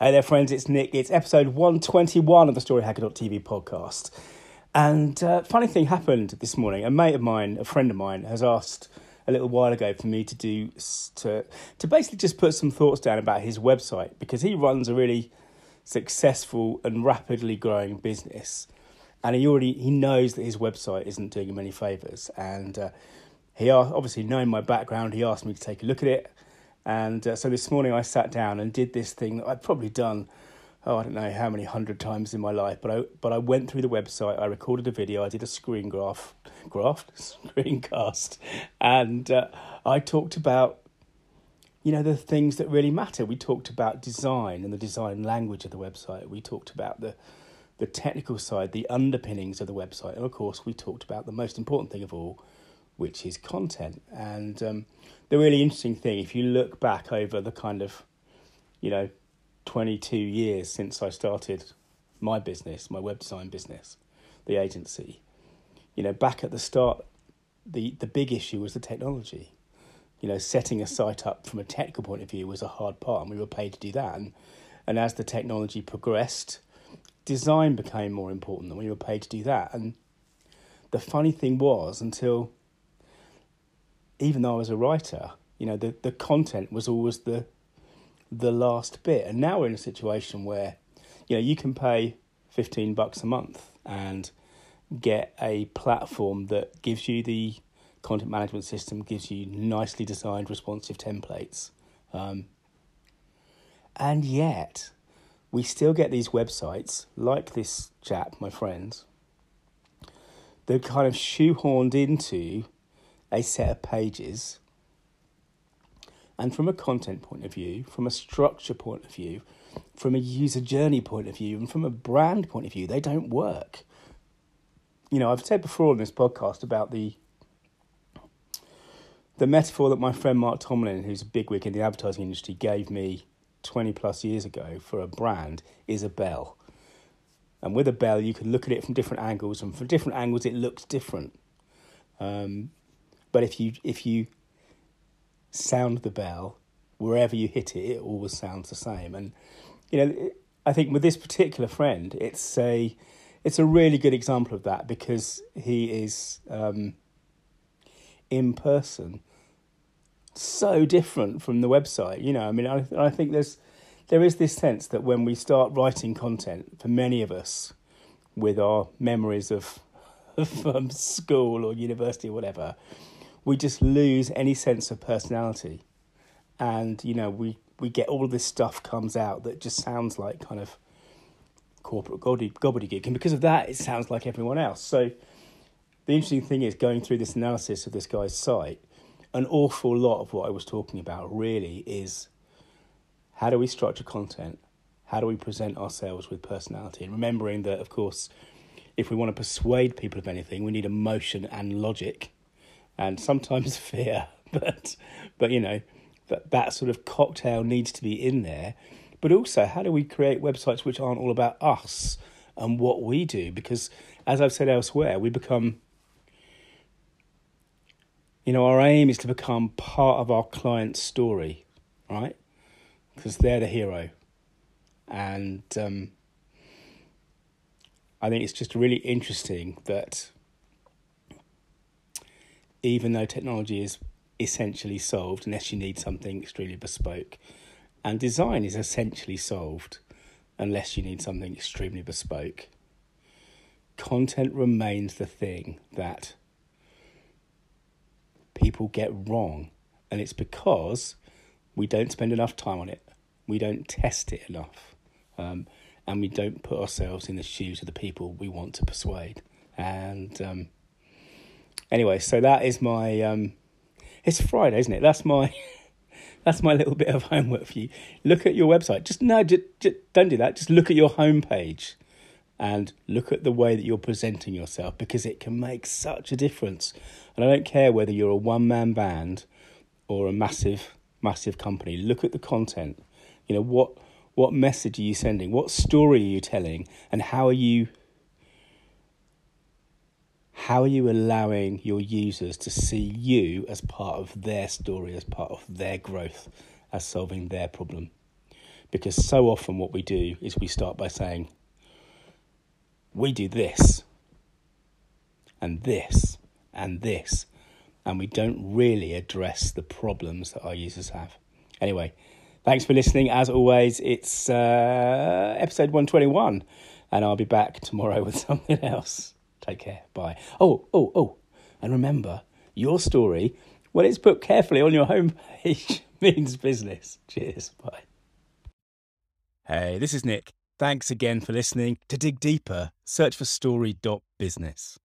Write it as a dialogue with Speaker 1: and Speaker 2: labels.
Speaker 1: Hey there, friends, it's Nick. It's episode 121 of the StoryHacker.tv podcast. And uh, funny thing happened this morning. A mate of mine, a friend of mine, has asked a little while ago for me to do to to basically just put some thoughts down about his website because he runs a really successful and rapidly growing business, and he already he knows that his website isn't doing him any favors. And uh, he obviously knowing my background, he asked me to take a look at it and uh, so this morning I sat down and did this thing that I'd probably done, oh, I don't know how many hundred times in my life, but I, but I went through the website, I recorded a video, I did a screen graph, graph, screencast, and uh, I talked about, you know, the things that really matter. We talked about design and the design language of the website. We talked about the, the technical side, the underpinnings of the website, and of course we talked about the most important thing of all, which is content. And um, the really interesting thing, if you look back over the kind of, you know, 22 years since I started my business, my web design business, the agency, you know, back at the start, the, the big issue was the technology. You know, setting a site up from a technical point of view was a hard part, and we were paid to do that. And, and as the technology progressed, design became more important, and we were paid to do that. And the funny thing was, until even though I was a writer, you know, the, the content was always the the last bit. And now we're in a situation where, you know, you can pay fifteen bucks a month and get a platform that gives you the content management system, gives you nicely designed responsive templates. Um, and yet, we still get these websites like this chap, my friends, that are kind of shoehorned into a set of pages. And from a content point of view, from a structure point of view, from a user journey point of view, and from a brand point of view, they don't work. You know, I've said before on this podcast about the the metaphor that my friend Mark Tomlin, who's a bigwig in the advertising industry, gave me 20 plus years ago for a brand is a bell. And with a bell, you can look at it from different angles, and from different angles, it looks different. Um, but if you if you sound the bell wherever you hit it, it always sounds the same. And you know, I think with this particular friend, it's a it's a really good example of that because he is um, in person so different from the website. You know, I mean, I I think there's there is this sense that when we start writing content, for many of us, with our memories of from school or university or whatever, we just lose any sense of personality, and you know we we get all this stuff comes out that just sounds like kind of corporate gobbledygook, and because of that, it sounds like everyone else. So the interesting thing is going through this analysis of this guy's site. An awful lot of what I was talking about really is how do we structure content? How do we present ourselves with personality? And remembering that, of course, if we want to persuade people of anything, we need emotion and logic and sometimes fear. But but you know that that sort of cocktail needs to be in there. But also, how do we create websites which aren't all about us and what we do? Because as I've said elsewhere, we become you know, our aim is to become part of our client's story, right? Because they're the hero. And um, I think it's just really interesting that even though technology is essentially solved, unless you need something extremely bespoke, and design is essentially solved unless you need something extremely bespoke. Content remains the thing that people get wrong, and it's because we don't spend enough time on it, we don't test it enough, um, and we don't put ourselves in the shoes of the people we want to persuade. And um, Anyway, so that is my. Um, it's Friday, isn't it? That's my. that's my little bit of homework for you. Look at your website. Just no, just, just don't do that. Just look at your homepage, and look at the way that you're presenting yourself because it can make such a difference. And I don't care whether you're a one man band or a massive massive company. Look at the content. You know what what message are you sending? What story are you telling? And how are you how are you allowing your users to see you as part of their story, as part of their growth, as solving their problem? Because so often what we do is we start by saying, we do this, and this, and this, and we don't really address the problems that our users have. Anyway, thanks for listening. As always, it's uh, episode 121, and I'll be back tomorrow with something else. Take care. Bye. Oh, oh, oh. And remember, your story, when it's put carefully on your homepage, means business. Cheers. Bye. Hey, this is Nick. Thanks again for listening. To dig deeper, search for story.business.